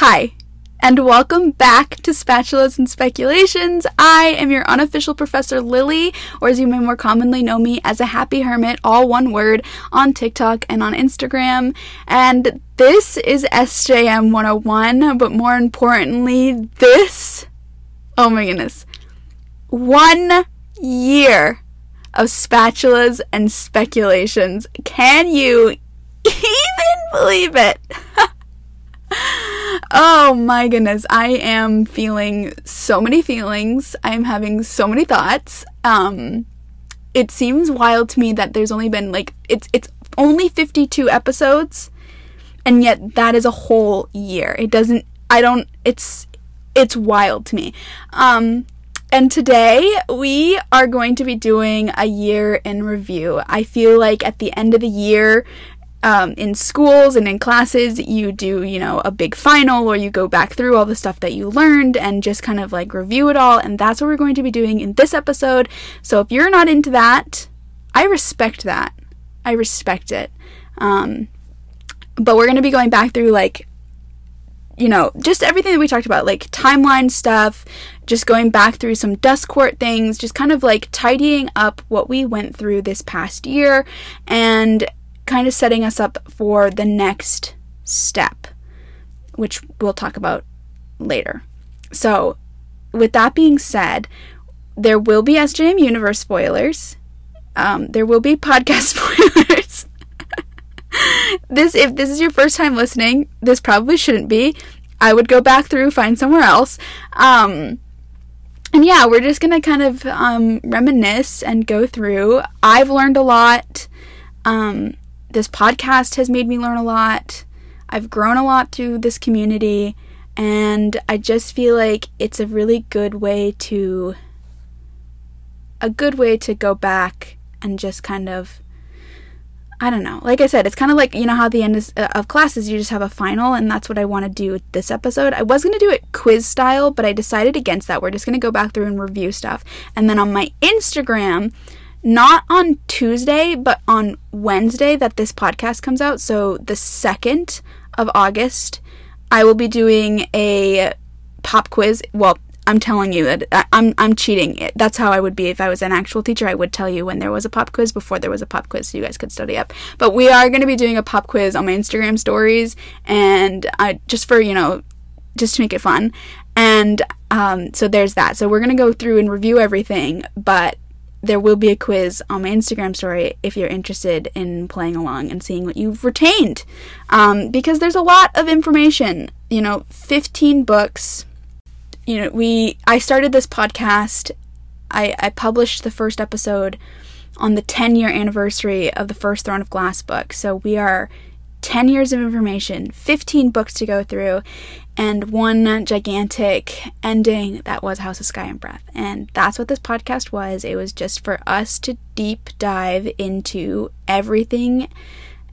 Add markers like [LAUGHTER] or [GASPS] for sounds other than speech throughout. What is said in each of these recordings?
Hi, and welcome back to Spatulas and Speculations. I am your unofficial Professor Lily, or as you may more commonly know me as a happy hermit, all one word, on TikTok and on Instagram. And this is SJM 101, but more importantly, this, oh my goodness, one year of spatulas and speculations. Can you [LAUGHS] even believe it? [LAUGHS] oh my goodness, I am feeling so many feelings. I'm having so many thoughts. Um it seems wild to me that there's only been like it's it's only 52 episodes and yet that is a whole year. It doesn't I don't it's it's wild to me. Um and today we are going to be doing a year in review. I feel like at the end of the year, um, in schools and in classes, you do, you know, a big final or you go back through all the stuff that you learned and just kind of like review it all. And that's what we're going to be doing in this episode. So if you're not into that, I respect that. I respect it. Um, but we're going to be going back through like, you know, just everything that we talked about, like timeline stuff, just going back through some dusk court things, just kind of like tidying up what we went through this past year and kind of setting us up for the next step, which we'll talk about later. So, with that being said, there will be SJM Universe spoilers. Um, there will be podcast [LAUGHS] spoilers. this, if this is your first time listening, this probably shouldn't be. I would go back through, find somewhere else. Um, and yeah, we're just gonna kind of um, reminisce and go through. I've learned a lot. Um, this podcast has made me learn a lot. I've grown a lot through this community, and I just feel like it's a really good way to a good way to go back and just kind of I don't know. Like I said, it's kind of like you know how the end is, uh, of classes you just have a final, and that's what I want to do with this episode. I was gonna do it quiz style, but I decided against that. We're just gonna go back through and review stuff, and then on my Instagram, not on Tuesday, but on Wednesday that this podcast comes out, so the 2nd of August, I will be doing a pop quiz. Well, I'm telling you that I'm I'm cheating. That's how I would be if I was an actual teacher. I would tell you when there was a pop quiz before there was a pop quiz, so you guys could study up. But we are going to be doing a pop quiz on my Instagram stories, and I just for you know, just to make it fun. And um, so there's that. So we're going to go through and review everything, but there will be a quiz on my Instagram story if you're interested in playing along and seeing what you've retained. Um, because there's a lot of information. You know, 15 books. You know, we I started this podcast. I, I published the first episode on the 10 year anniversary of the first Throne of Glass book. So we are 10 years of information, 15 books to go through, and one gigantic ending that was House of Sky and Breath. And that's what this podcast was. It was just for us to deep dive into everything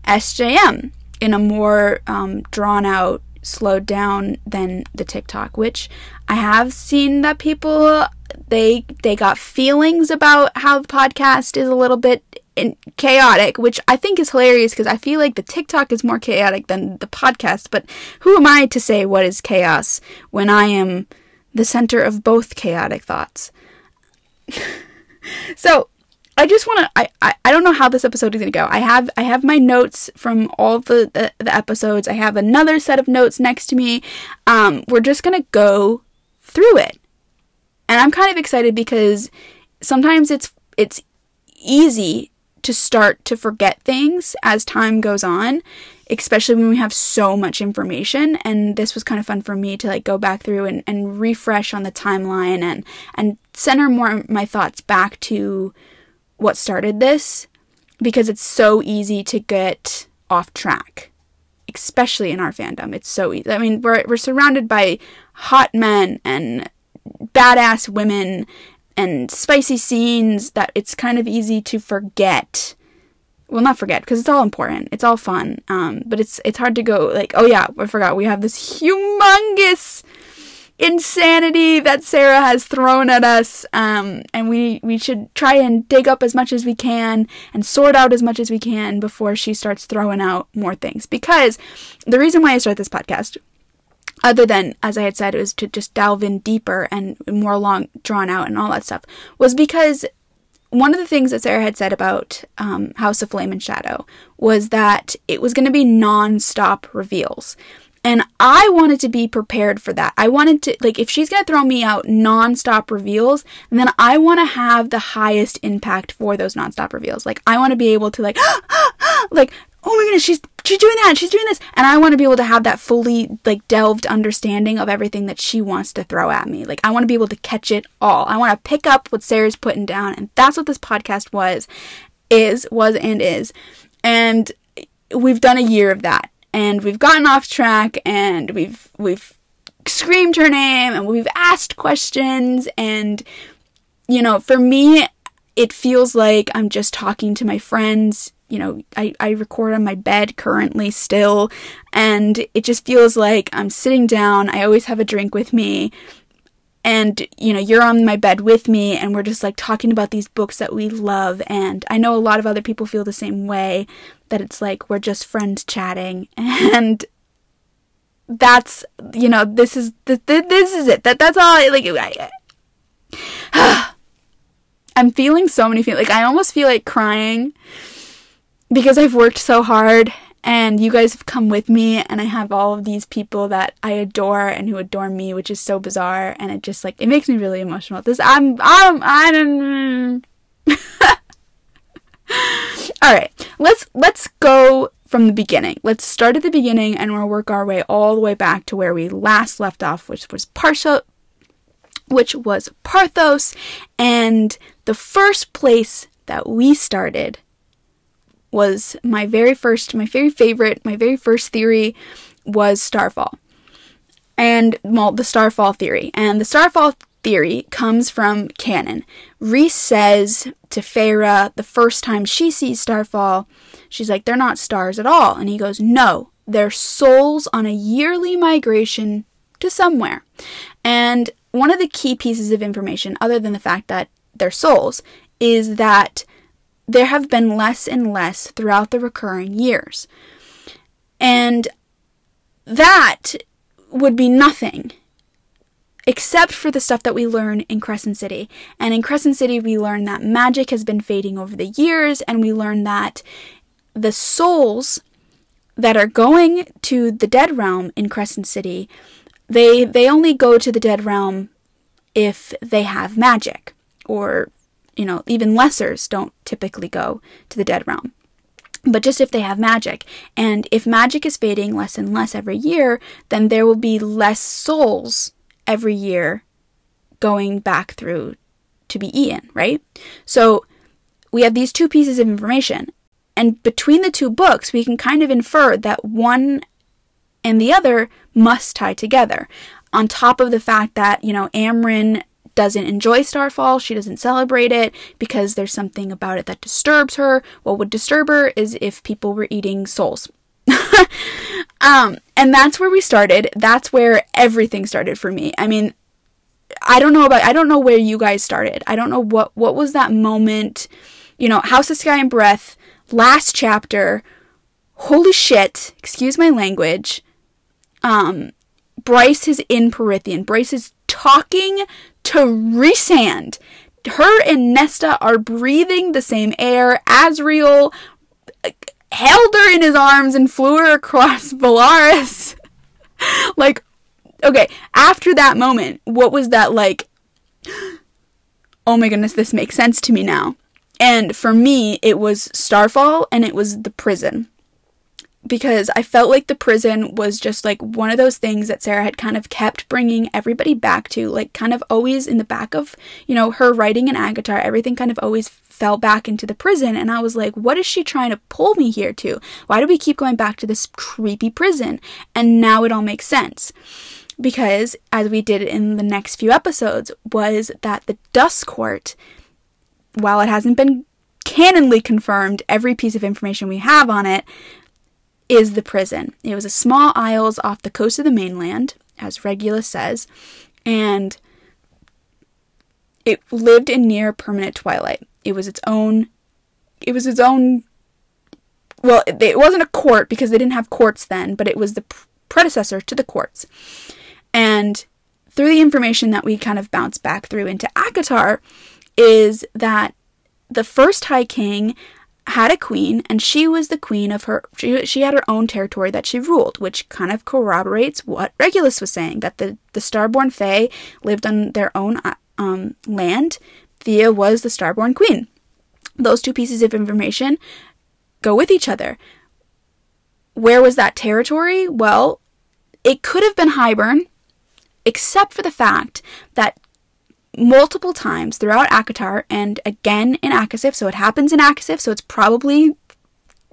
SJM in a more um, drawn out, slowed down than the TikTok, which I have seen that people they they got feelings about how the podcast is a little bit chaotic, which I think is hilarious because I feel like the TikTok is more chaotic than the podcast. But who am I to say what is chaos when I am the center of both chaotic thoughts? [LAUGHS] so I just want to. I, I I don't know how this episode is gonna go. I have I have my notes from all the, the the episodes. I have another set of notes next to me. Um, we're just gonna go through it, and I'm kind of excited because sometimes it's it's easy to start to forget things as time goes on, especially when we have so much information. And this was kind of fun for me to like go back through and, and refresh on the timeline and and center more my thoughts back to what started this because it's so easy to get off track especially in our fandom it's so easy i mean we're, we're surrounded by hot men and badass women and spicy scenes that it's kind of easy to forget. Well, not forget because it's all important. It's all fun. Um, but it's it's hard to go like, oh yeah, I forgot we have this humongous insanity that Sarah has thrown at us. Um, and we we should try and dig up as much as we can and sort out as much as we can before she starts throwing out more things. Because the reason why I start this podcast other than, as I had said, it was to just delve in deeper and more long drawn out and all that stuff, was because one of the things that Sarah had said about um, House of Flame and Shadow was that it was going to be non stop reveals. And I wanted to be prepared for that. I wanted to, like, if she's going to throw me out non-stop reveals, then I want to have the highest impact for those non-stop reveals. Like, I want to be able to, like, [GASPS] like, oh my goodness, she's, she's doing that, she's doing this. And I want to be able to have that fully, like, delved understanding of everything that she wants to throw at me. Like, I want to be able to catch it all. I want to pick up what Sarah's putting down. And that's what this podcast was, is, was, and is. And we've done a year of that and we've gotten off track and we've we've screamed her name and we've asked questions and you know for me it feels like i'm just talking to my friends you know I, I record on my bed currently still and it just feels like i'm sitting down i always have a drink with me and you know you're on my bed with me and we're just like talking about these books that we love and i know a lot of other people feel the same way that it's like we're just friends chatting [LAUGHS] and that's you know this is this, this is it that that's all I, like I, [SIGHS] i'm feeling so many feelings like i almost feel like crying because i've worked so hard and you guys have come with me and i have all of these people that i adore and who adore me which is so bizarre. And it just like it makes me really emotional. This i'm i'm i don't [LAUGHS] all right let's let's go from the beginning. Let's start at the beginning and we'll work our way all the way back to where we last left off which was Parsha which was Parthos and the first place that we started was my very first, my very favorite, my very first theory was starfall. And, well, the starfall theory. And the starfall theory comes from canon. Rhys says to Feyre the first time she sees starfall, she's like, they're not stars at all. And he goes, no, they're souls on a yearly migration to somewhere. And one of the key pieces of information, other than the fact that they're souls, is that there have been less and less throughout the recurring years. And that would be nothing except for the stuff that we learn in Crescent City. And in Crescent City, we learn that magic has been fading over the years, and we learn that the souls that are going to the dead realm in Crescent City, they they only go to the dead realm if they have magic or you know, even lessers don't typically go to the dead realm. But just if they have magic. And if magic is fading less and less every year, then there will be less souls every year going back through to be eaten, right? So we have these two pieces of information. And between the two books, we can kind of infer that one and the other must tie together. On top of the fact that, you know, Amren doesn't enjoy Starfall. She doesn't celebrate it because there's something about it that disturbs her. What would disturb her is if people were eating souls. [LAUGHS] um, and that's where we started. That's where everything started for me. I mean, I don't know about I don't know where you guys started. I don't know what what was that moment. You know, House of Sky and Breath, last chapter. Holy shit, excuse my language. Um Bryce is in Prythian. Bryce is talking to Rhysand. Her and Nesta are breathing the same air. Azriel held her in his arms and flew her across [LAUGHS] Velaris. like, okay, after that moment, what was that like? [GASPS] Oh my goodness, this makes sense to me now. And for me, it was Starfall and it was the prison because I felt like the prison was just like one of those things that Sarah had kind of kept bringing everybody back to, like kind of always in the back of, you know, her writing and ACOTAR, everything kind of always fell back into the prison. And I was like, what is she trying to pull me here to? Why do we keep going back to this creepy prison? And now it all makes sense. Because, as we did in the next few episodes, was that the Dusk Court, while it hasn't been canonly confirmed, every piece of information we have on it is the prison. It was a small isles off the coast of the mainland, as Rigelus says, and it lived in near permanent twilight. It was its own. It was its own. Well, it wasn't a court because they didn't have courts then, but it was the predecessor to the courts. And through the information that we kind of bounce back through into ACOTAR is that the first High King had a queen, and she was the queen of her. She, she had her own territory that she ruled, which kind of corroborates what Rigelus was saying that the the Starborn Fae lived on their own uh, um, land. Theia was the Starborn Queen. Those two pieces of information go with each other. Where was that territory? Well, it could have been Hybern, except for the fact that multiple times throughout ACOTAR and again in ACOSF, so it happens in ACOSF, so it's probably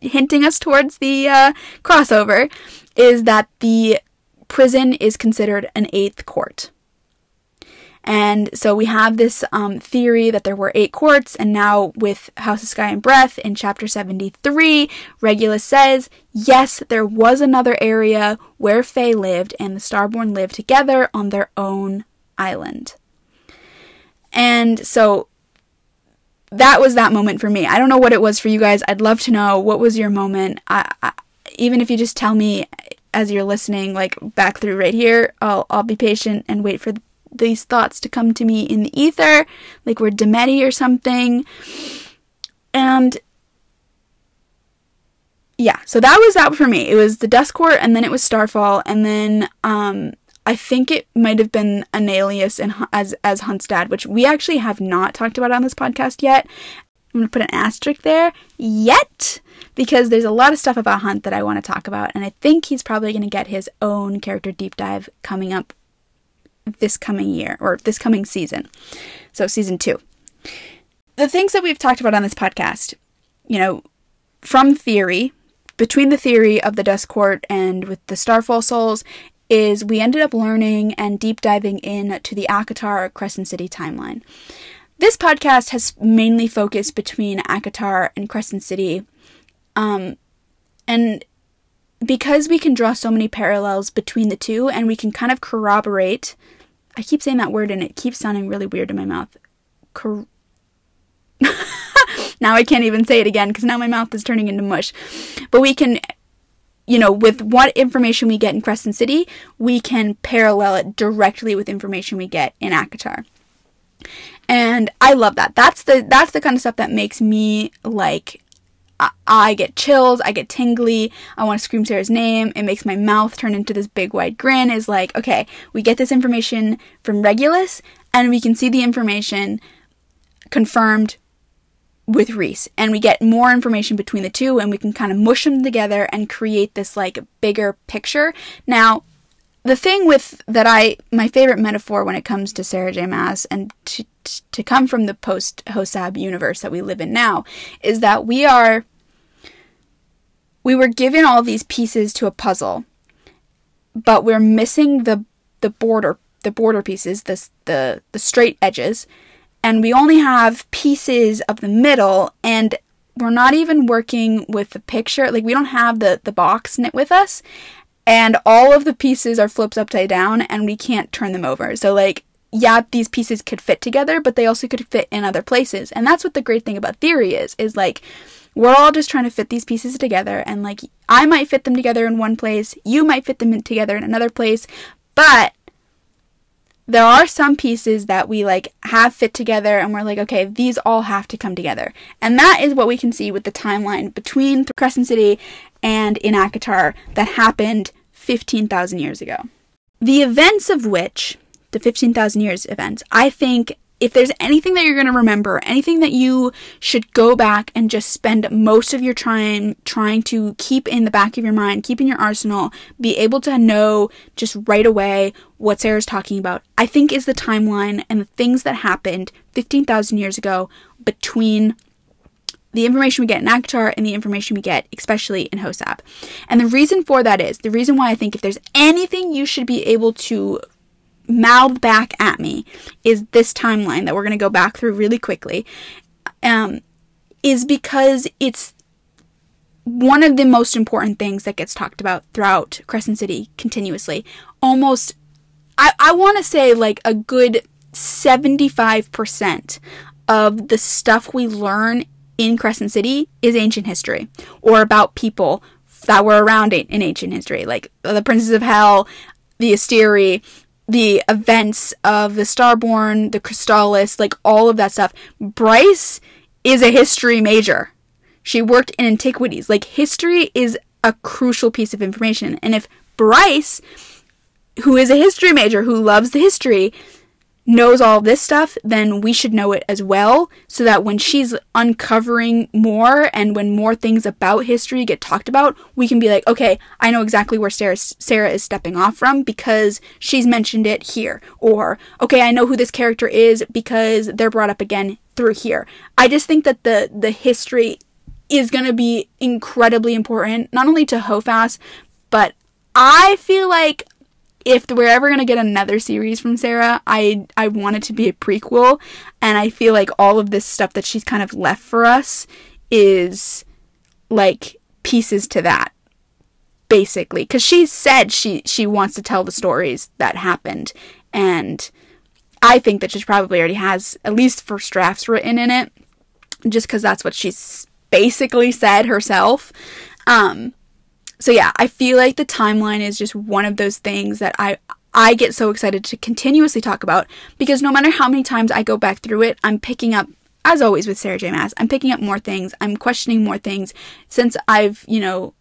hinting us towards the uh, crossover, is that the prison is considered an eighth court. And so we have this um, theory that there were eight courts, and now with House of Sky and Breath in chapter 73, Rigelus says, yes, there was another area where Fae lived and the Starborn lived together on their own island. And so that was that moment for me. I don't know what it was for you guys. I'd love to know what was your moment. I, I, even if you just tell me as you're listening, like back through right here, I'll I'll be patient and wait for these thoughts to come to me in the ether, like we're daemati or something. And yeah, so that was that for me. It was the Dusk Court, and then it was Starfall, and then um, I think it might have been Enalius and as as Hunt's dad, which we actually have not talked about on this podcast yet. I'm gonna put an asterisk there yet because there's a lot of stuff about Hunt that I want to talk about, and I think he's probably gonna get his own character deep dive coming up this coming year or this coming season. So season two. The things that we've talked about on this podcast, you know, from theory, between the theory of the Dusk Court and with the Starfall Souls is we ended up learning and deep diving in to the ACOTAR Crescent City timeline. This podcast has mainly focused between ACOTAR and Crescent City. Um, and because we can draw so many parallels between the two and we can kind of corroborate I keep saying that word and it keeps sounding really weird in my mouth. Cor- [LAUGHS] now I can't even say it again because now my mouth is turning into mush. But we can you know, with what information we get in Crescent City, we can parallel it directly with information we get in ACOTAR. And I love that. That's the that's the kind of stuff that makes me like I, I get chills, I get tingly, I want to scream Sarah's name. It makes my mouth turn into this big wide grin. Is like, okay, we get this information from Rigelus, and we can see the information confirmed with Rhys. and we get more information between the two and we can kind of mush them together and create this like bigger picture. Now, the thing with that I my favorite metaphor when it comes to Sarah J Maas and to to come from the post HOSAB universe that we live in now is that we are we were given all these pieces to a puzzle but we're missing the the border the border pieces the the the straight edges and we only have pieces of the middle and we're not even working with the picture. Like we don't have the the box knit with us and all of the pieces are flipped upside down and we can't turn them over. So like yeah these pieces could fit together but they also could fit in other places. And that's what the great thing about theory is is like we're all just trying to fit these pieces together and like i might fit them together in one place you might fit them together in another place but there are some pieces that we like have fit together and we're like okay these all have to come together. And that is what we can see with the timeline between crescent city and in ACOTAR that happened 15,000 years ago. The events of which the 15,000 years events i think if there's anything that you're going to remember, anything that you should go back and just spend most of your time trying to keep in the back of your mind, keep in your arsenal, be able to know just right away what Sarah's talking about, I think is the timeline and the things that happened 15,000 years ago between the information we get in ACOTAR and the information we get, especially in HOSAB. And the reason for that is the reason why I think if there's anything you should be able to mouth back at me is this timeline that we're going to go back through really quickly um, is because it's one of the most important things that gets talked about throughout Crescent City continuously. Almost, I, I want to say like a good 75% of the stuff we learn in Crescent City is ancient history or about people that were around in, in ancient history, like the Princes of Hell, the Asteri, the events of the Starborn, the Crystallis, like all of that stuff. Bryce is a history major. She worked in antiquities. Like history is a crucial piece of information. And if Bryce, who is a history major, who loves the history, knows all this stuff, then we should know it as well so that when she's uncovering more and when more things about history get talked about, we can be like, okay, I know exactly where Sarah, Sarah is stepping off from because she's mentioned it here. Or, okay, I know who this character is because they're brought up again through here. I just think that the, the history is going to be incredibly important, not only to Hofas, but I feel like if we're ever gonna get another series from Sarah, I I want it to be a prequel, and I feel like all of this stuff that she's kind of left for us is like pieces to that, basically, because she said she she wants to tell the stories that happened, and I think that she probably already has at least first drafts written in it, just because that's what she's basically said herself. Um, so yeah, I feel like the timeline is just one of those things that I I get so excited to continuously talk about because no matter how many times I go back through it, I'm picking up as always with Sarah J. Maas, I'm picking up more things, I'm questioning more things since I've, you know,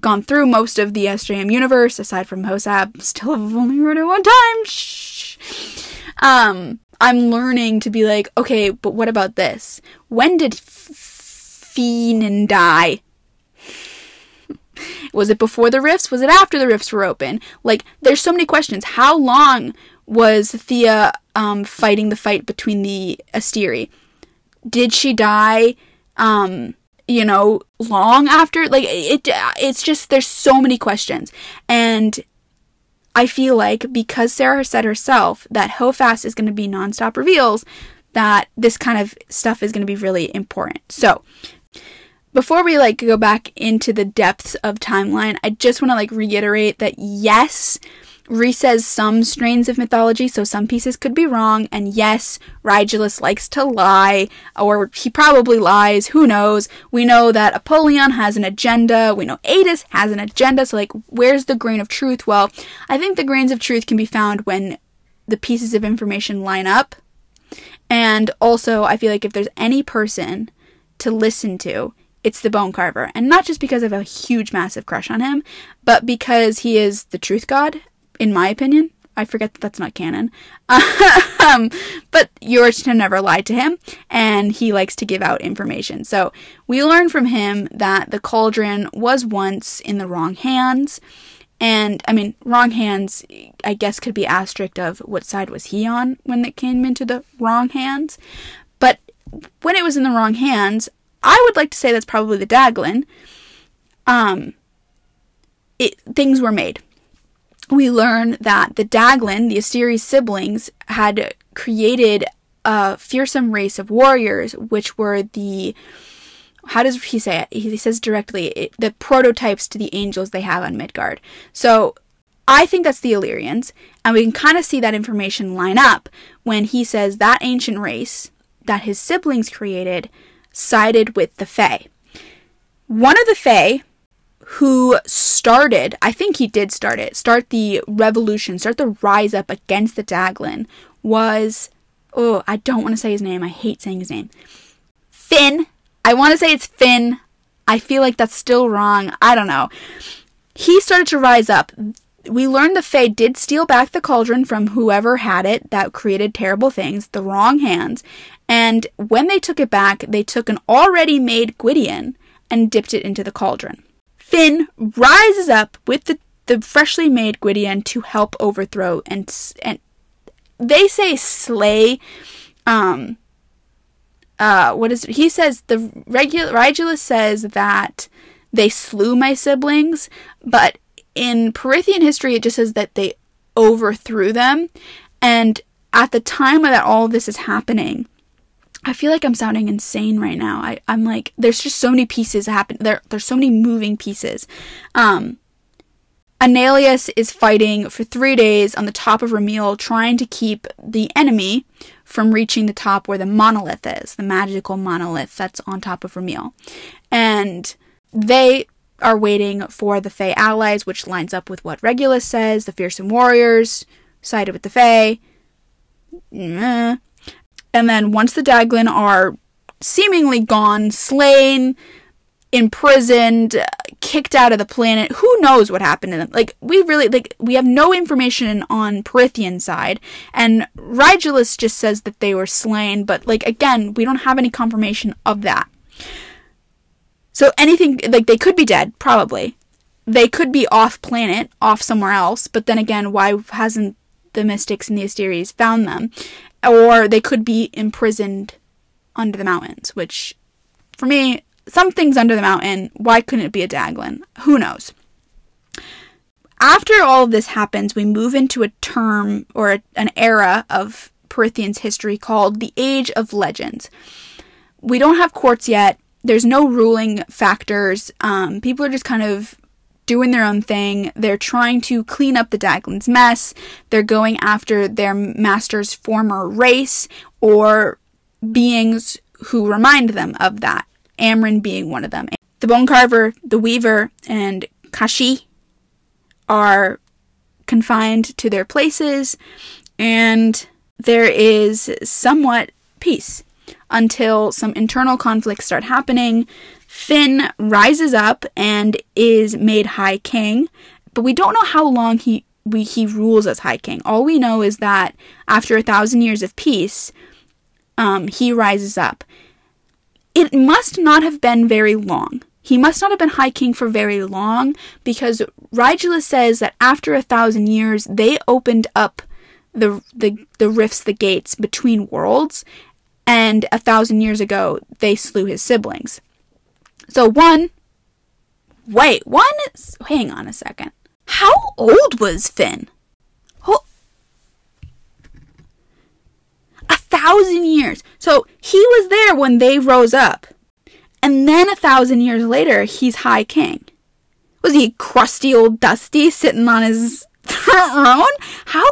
gone through most of the SJM universe aside from HOSAB, still have only read it one time. Shh. Um, I'm learning to be like, okay, but what about this? When did Feenan die? Was it before the rifts? Was it after the rifts were open? Like, there's so many questions. How long was Theia um, fighting the fight between the Asteri? Did she die? Um, you know, long after? Like, it. It's just there's so many questions, and I feel like because Sarah said herself that Hofas is going to be nonstop reveals, that this kind of stuff is going to be really important. So, before we like go back into the depths of timeline, I just want to like reiterate that yes, Rhys says some strains of mythology, so some pieces could be wrong, and yes, Rigelus likes to lie, or he probably lies, who knows. We know that Apollyon has an agenda, we know Aidas has an agenda, so like, where's the grain of truth? Well, I think the grains of truth can be found when the pieces of information line up, and also, I feel like if there's any person to listen to, it's the bone carver. And not just because have a huge massive crush on him but because he is the truth god in my opinion. I forget that that's not canon. [LAUGHS] Um, but yours to never lied to him and he likes to give out information. So we learn from him that the cauldron was once in the wrong hands. And i mean wrong hands i guess could be asterisk of what side was he on when it came into the wrong hands. But when it was in the wrong hands I would like to say that's probably the Daglan. Um, it, things were made. We learn that the Daglan, the Asteri's siblings, had created a fearsome race of warriors, which were the how does he say it? He says directly it, the prototypes to the angels they have on Midgard. So I think that's the Illyrians, and we can kind of see that information line up when he says that ancient race that his siblings created sided with the Fae. One of the Fae who started, I think he did start it, start the revolution, start the rise up against the Daglan, was, oh, I don't want to say his name. I hate saying his name. Finn. I want to say it's Finn. I feel like that's still wrong. I don't know. He started to rise up. We learned the Fae did steal back the cauldron from whoever had it that created terrible things, the wrong hands, and when they took it back, they took an already made Gwydion and dipped it into the cauldron. Finn rises up with the, the freshly made Gwydion to help overthrow and and they say slay um uh what is it? he says the regular Rigelus says that they slew my siblings, but in Prythian history it just says that they overthrew them and at the time that all this is happening, I feel like I'm sounding insane right now. I, I'm like, there's just so many pieces happen. There, there's so many moving pieces. Um, Enalius is fighting for three days on the top of Ramiel, trying to keep the enemy from reaching the top where the monolith is, the magical monolith that's on top of Ramiel. And they, are waiting for the Fae allies, which lines up with what Rigelus says. The fearsome warriors sided with the Fae. And then once the Daglan are seemingly gone, slain, imprisoned, kicked out of the planet. Who knows what happened to them? Like we really like we have no information on Prythian side, and Rigelus just says that they were slain, but like again, we don't have any confirmation of that. So anything like they could be dead, probably. They could be off planet, off somewhere else, but then again, why hasn't the mystics and the Asteries found them? Or they could be imprisoned under the mountains, which for me something's under the mountain. Why couldn't it be a Daglan? Who knows? After all of this happens, we move into a term or a, an era of Prythian's history called the Age of Legends. We don't have courts yet. There's no ruling factors. Um, people are just kind of doing their own thing. They're trying to clean up the Daglan's mess. They're going after their master's former race or beings who remind them of that. Amren being one of them. The bone carver, the weaver, and Koschei are confined to their places, and there is somewhat peace until some internal conflicts start happening. Finn rises up and is made High King, but we don't know how long he we, he rules as High King. All we know is that after a thousand years of peace, um, he rises up. It must not have been very long. He must not have been High King for very long because Rigelus says that after a thousand years, they opened up the, the, the rifts, the gates between worlds, and a thousand years ago, they slew his siblings. So, one, wait, one, hang on a second. How old was Finn? Oh, a thousand years. So he was there when they rose up. And then a thousand years later, he's High King. Was he crusty old Dusty sitting on his [LAUGHS] throne? How?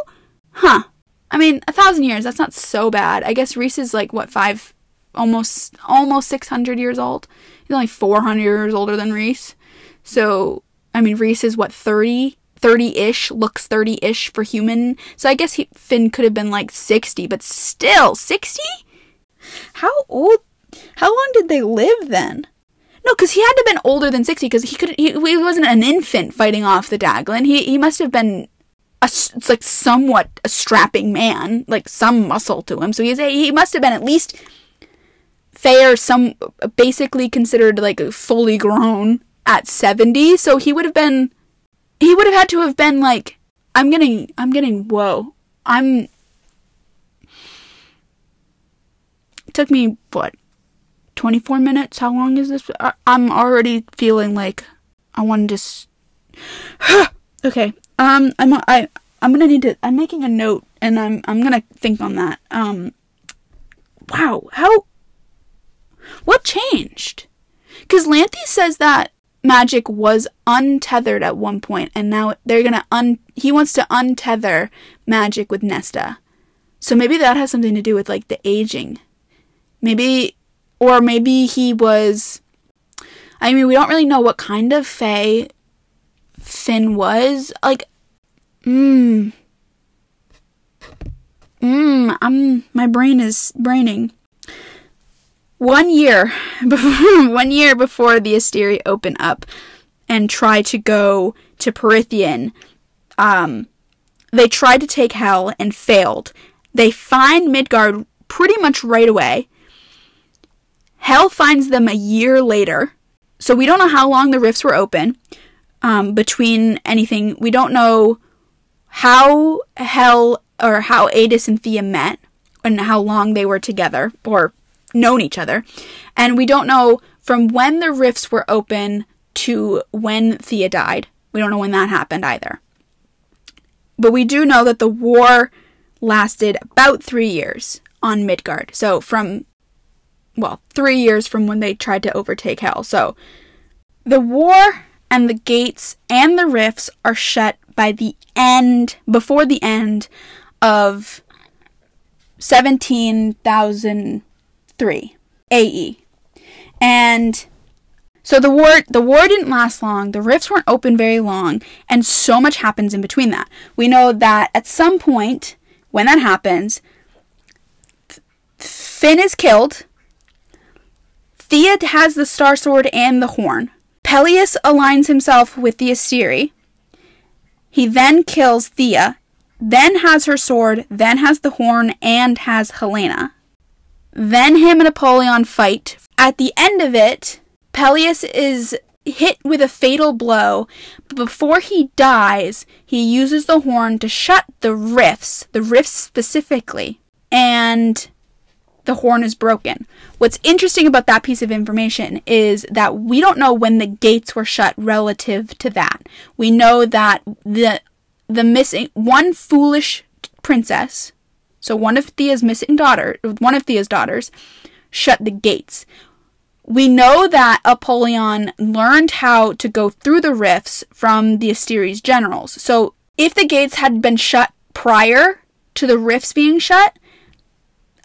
Huh. I mean, a thousand years, that's not so bad. I guess Rhys is like, what, five, almost, almost 600 years old? He's only 400 years older than Rhys. So, I mean, Rhys is what, 30? 30-ish, looks 30-ish for human. So I guess he, Finn could have been like 60, but still 60? How old? How long did they live then? No, because he had to have been older than 60 because he could he, he wasn't an infant fighting off the Daglan. He he must have been a, it's like somewhat a strapping man, like some muscle to him. So he's a, he must have been at least fair, some basically considered like fully grown at 70. So he would have been he would have had to have been like, I'm getting, I'm getting, whoa. I'm. Took me, what, 24 minutes? How long is this? I, am already feeling like I want to just. [SIGHS] okay. Um, I'm, I, I'm gonna need to, I'm making a note and I'm, I'm gonna think on that. Um, wow. How, what changed? Because Lanthys says that magic was untethered at one point and now they're gonna un he wants to untether magic with Nesta. So maybe that has something to do with like the aging. Maybe or maybe he was I mean we don't really know what kind of Fae Finn was. Like mmm Mmm, I'm my brain is braining one year [LAUGHS] before, one year before the Asteri open up and try to go to Prythian, um, they tried to take Hel and failed. They find Midgard pretty much right away. Hel finds them a year later. So we don't know how long the rifts were open um, between anything. We don't know how Hel or how Aidas and Theia met and how long they were together or known each other. And we don't know from when the rifts were open to when Theia died. We don't know when that happened either. But we do know that the war lasted about three years on Midgard. So from, well, three years from when they tried to overtake Hell. So the war and the gates and the rifts are shut by the end, before the end of 17,000 3 AE. And So the war the war didn't last long. The rifts weren't open very long, and so much happens in between that. We know that at some point when that happens, Finn is killed. Theia has the Star Sword and the horn. Pelias aligns himself with the Asteri. He then kills Theia, then has her sword, then has the horn, and has Helena. Then him and Apollyon fight. At the end of it, Pelias is hit with a fatal blow, but before he dies, he uses the horn to shut the rifts, the rifts specifically, and the horn is broken. What's interesting about that piece of information is that we don't know when the gates were shut relative to that. We know that the the missing one foolish princess, so one of Theia's missing daughter, one of Theia's daughters, shut the gates. We know that Apollyon learned how to go through the rifts from the Asteri's generals. So if the gates had been shut prior to the rifts being shut,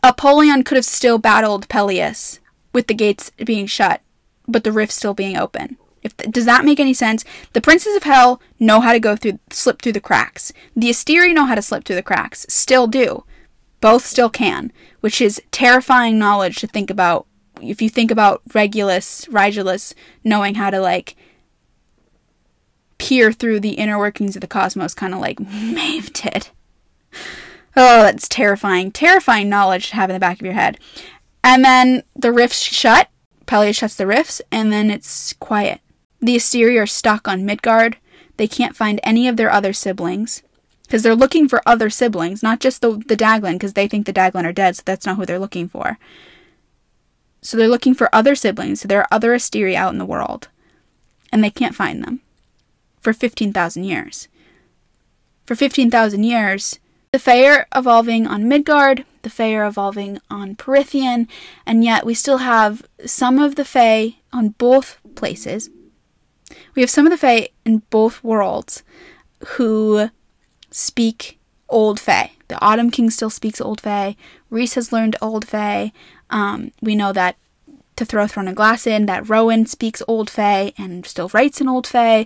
Apollyon could have still battled Pelias with the gates being shut, but the rifts still being open. If does that make any sense? The princes of hell know how to go through slip through the cracks. The Asteri know how to slip through the cracks. Still do. Both still can, which is terrifying knowledge to think about. If you think about Rigelus, Rigelus knowing how to like peer through the inner workings of the cosmos, kind of like [LAUGHS] Maeve did. Oh, that's terrifying. Terrifying knowledge to have in the back of your head. And then the rifts shut. Pelias shuts the rifts, and then it's quiet. The Asteri are stuck on Midgard. They can't find any of their other siblings. Because they're looking for other siblings, not just the, the Daglan, because they think the Daglan are dead, so that's not who they're looking for. So they're looking for other siblings. So there are other Asteri out in the world. And they can't find them. For 15,000 years. For 15,000 years, the Fae are evolving on Midgard, the Fae are evolving on Prythian, and yet we still have some of the Fae on both places. We have some of the Fae in both worlds who speak Old Fae. The Autumn King still speaks Old Fae. Rhys has learned Old Fae. Um, we know that to throw Throne of Glass in, that Rowan speaks Old Fae and still writes in Old Fae.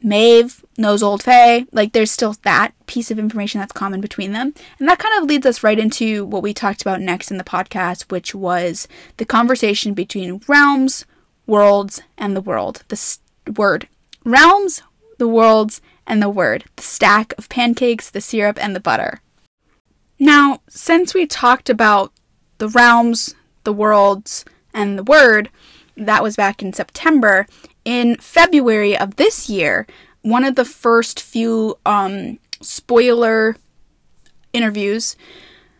Maeve knows Old Fae. Like, there's still that piece of information that's common between them. And that kind of leads us right into what we talked about next in the podcast, which was the conversation between realms, worlds, and the world. The s- word realms, the worlds, and the word. The stack of pancakes, the syrup, and the butter. Now, since we talked about the realms, the worlds, and the word, that was back in September, in February of this year, one of the first few um, spoiler interviews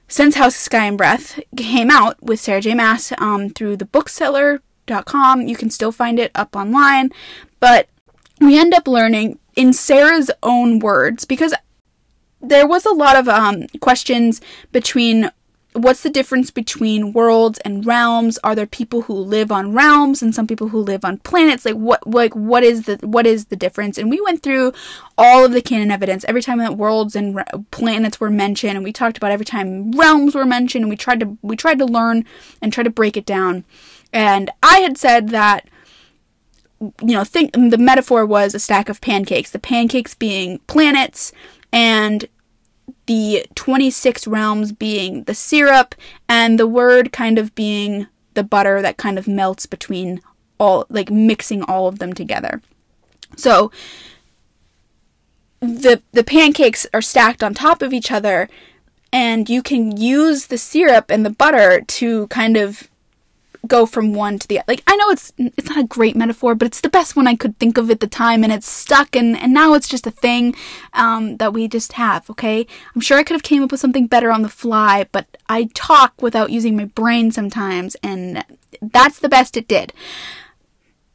since House of Sky and Breath came out with Sarah J. Maas um, through the bookseller.com. You can still find it up online, but we end up learning in Sarah's own words because there was a lot of um, questions between what's the difference between worlds and realms? Are there people who live on realms and some people who live on planets? Like what like what is the what is the difference? And we went through all of the canon evidence. Every time that worlds and re- planets were mentioned and we talked about every time realms were mentioned and we tried to we tried to learn and try to break it down. And i had said that you know think the metaphor was a stack of pancakes the pancakes being planets and the 26 realms being the syrup, and the word kind of being the butter that kind of melts between all, like mixing all of them together. So the the pancakes are stacked on top of each other and you can use the syrup and the butter to kind of go from one to the other. Like I know it's it's not a great metaphor, but it's the best one I could think of at the time, and it's stuck, and and now it's just a thing um, that we just have. Okay, I'm sure I could have came up with something better on the fly, but I talk without using my brain sometimes, and that's the best it did.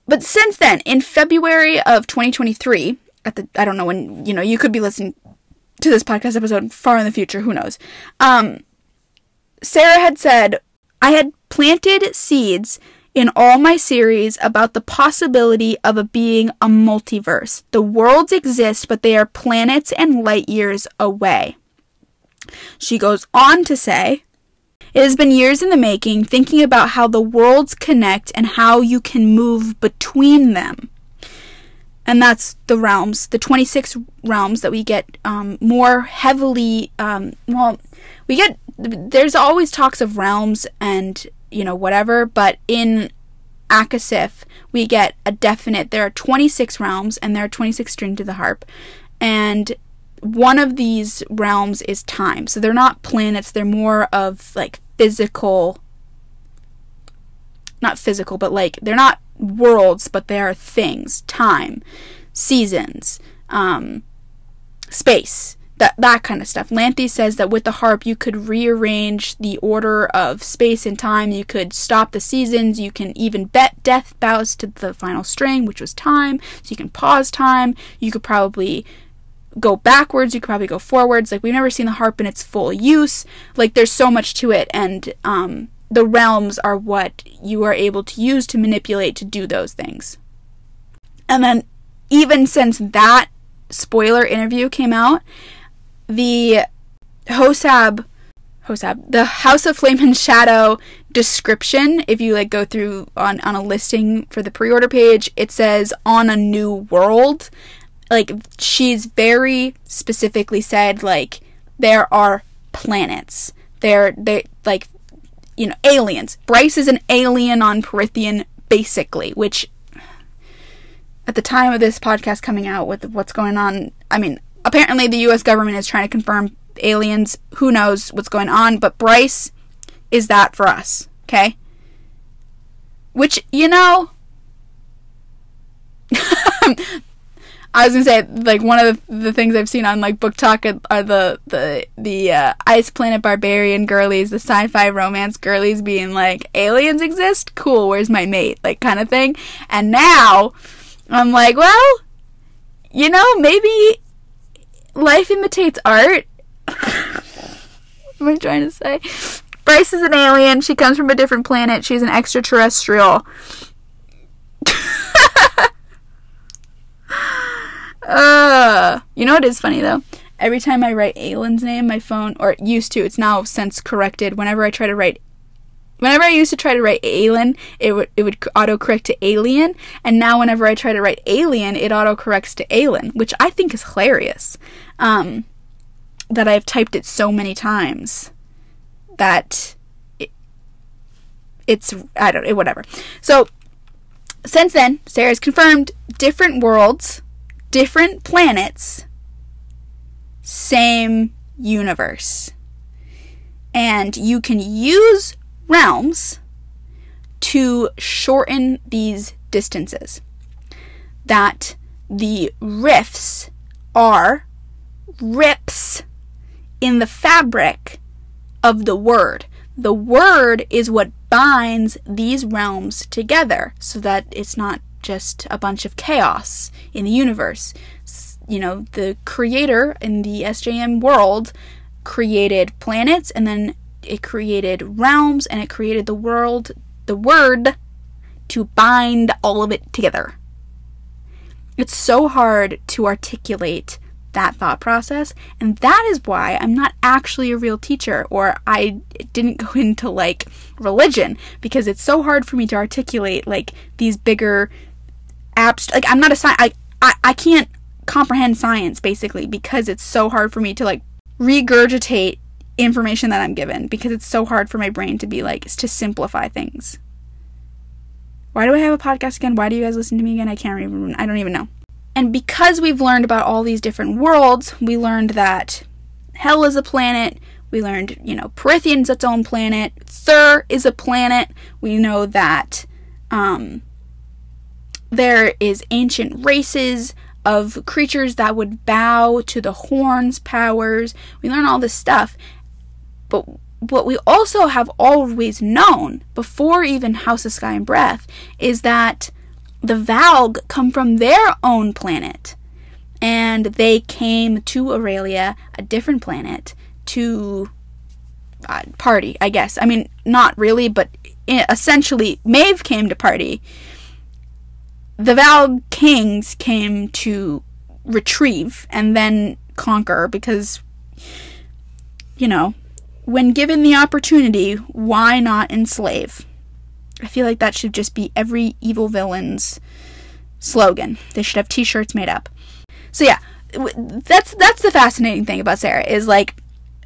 But since then, in February of 2023, at the I don't know when you know you could be listening to this podcast episode far in the future, who knows? Um, Sarah had said I had planted seeds in all my series about the possibility of a being a multiverse. The worlds exist, but they are planets and light years away. She goes on to say, It has been years in the making, thinking about how the worlds connect and how you can move between them. And that's the realms, the 26 realms that we get um, more heavily. Um, well, we get, there's always talks of realms and, you know, whatever, but in ACOSF, we get a definite, there are 26 realms and there are 26 strings to the harp. And one of these realms is time. So they're not planets, they're more of like physical not physical, but like they're not worlds, but they are things, time, seasons, um, space, that that kind of stuff. Lanthys says that with the harp you could rearrange the order of space and time. You could stop the seasons. You can even bet death bows to the final string, which was time. So you can pause time. You could probably go backwards, you could probably go forwards. Like we've never seen the harp in its full use. Like there's so much to it and um the realms are what you are able to use to manipulate to do those things. And then even since that spoiler interview came out, the HOSAB HOSAB, the House of Flame and Shadow description, if you like go through on, on a listing for the pre-order page, it says on a new world like she's very specifically said like there are planets. There they like you know aliens. Bryce is an alien on Prythian basically, which at the time of this podcast coming out with what's going on, I mean, apparently the US government is trying to confirm aliens. Who knows what's going on, but Bryce is that for us, okay? Which, you know, [LAUGHS] I was gonna say like one of the, the things I've seen on like BookTok are the the the uh, Ice Planet Barbarian girlies, the sci-fi romance girlies being like aliens exist, cool, where's my mate, like kind of thing. And now I'm like, well, you know, maybe life imitates art. what am I trying to say? Bryce is an alien. She comes from a different planet. She's an extraterrestrial. [LAUGHS] Uh, you know what is funny though? Every time I write Aelin's name, my phone, or it used to, it's now since corrected. Whenever I try to write, whenever I used to try to write Aelin, it would it would autocorrect to Alien, and now whenever I try to write Alien, it autocorrects to Aelin, which I think is hilarious. Um, that I've typed it so many times that it, it's I don't know, whatever. So since then, Sarah's confirmed different worlds different planets, same universe. And you can use realms to shorten these distances. That the rifts are rips in the fabric of the word. The word is what binds these realms together so that it's not just a bunch of chaos in the universe. You know, the creator in the SJM world created planets and then it created realms and it created the world, the word, to bind all of it together. It's so hard to articulate that thought process, and that is why I'm not actually a real teacher or I didn't go [LAUGHS] into like religion because it's so hard for me to articulate like these bigger abstract. Like I'm not a sci. I, I I can't comprehend science basically because it's so hard for me to like regurgitate information that I'm given because it's so hard for my brain to be like to simplify things. Why do I have a podcast again? Why do you guys listen to me again? I can't even I don't even know. And because we've learned about all these different worlds, we learned that Hell is a planet. We learned, you know, Prythian's its own planet. Thur is a planet. We know that um, there is ancient races of creatures that would bow to the horn's powers. We learn all this stuff. But what we also have always known, before even House of Sky and Breath, is that the Valg come from their own planet. And they came to Erilea, a different planet, to uh, party, I guess. I mean, not really, but essentially, Maeve came to party the Valg kings came to retrieve and then conquer because, you know, when given the opportunity, why not enslave? I feel like that should just be every evil villain's slogan. They should have t-shirts made up. So yeah, that's that's the fascinating thing about Sarah is like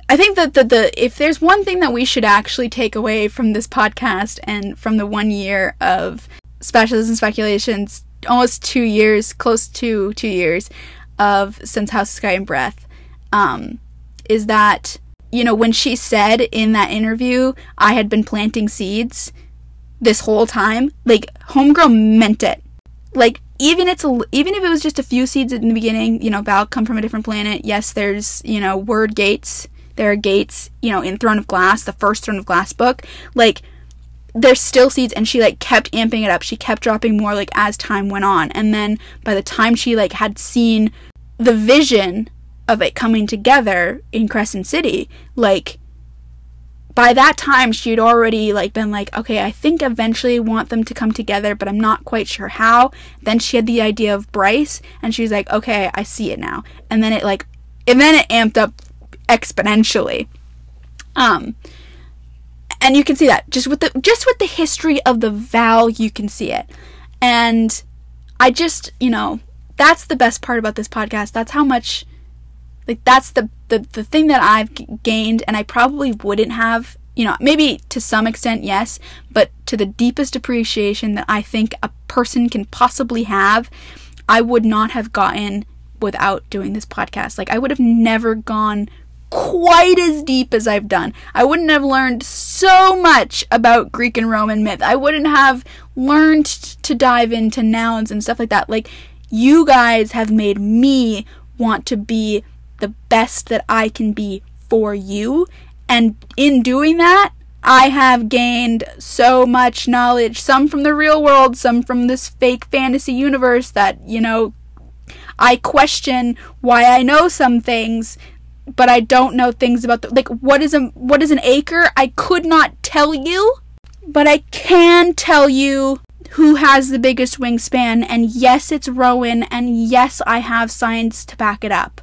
I think that the, the if there's one thing that we should actually take away from this podcast and from the one year of specials and speculations, almost two years, close to two years of since House of Sky and Breath, um, is that you know when she said in that interview I had been planting seeds this whole time, like Homegirl meant it. Like even it's a, even if it was just a few seeds in the beginning, you know, Valg come from a different planet. Yes, there's you know Wyrdgates. There are gates, you know, in Throne of Glass, the first Throne of Glass book. Like there's still seeds, and she like kept amping it up. She kept dropping more like as time went on, and then by the time she like had seen the vision of it coming together in Crescent City, like by that time she'd already like been like okay i think eventually want them to come together but i'm not quite sure how. Then she had the idea of bryce and she was like okay i see it now. And then it like and then it amped up exponentially. Um and you can see that just with the just with the history of the Valg you can see it. And i just you know that's the best part about this podcast. That's how much like that's the the, the thing that I've g- gained and I probably wouldn't have, you know, maybe to some extent yes, but to the deepest appreciation that I think a person can possibly have, I would not have gotten without doing this podcast. Like I would have never gone quite as deep as I've done. I wouldn't have learned so much about Greek and Roman myth. I wouldn't have learned to dive into nouns and stuff like that. Like you guys have made me want to be the best that I can be for you. And in doing that, I have gained so much knowledge, some from the real world, some from this fake fantasy universe that, you know, I question why I know some things, but I don't know things about the like what is a what is an acre? I could not tell you, but I can tell you who has the biggest wingspan and yes, it's Rowan and yes, I have science to back it up.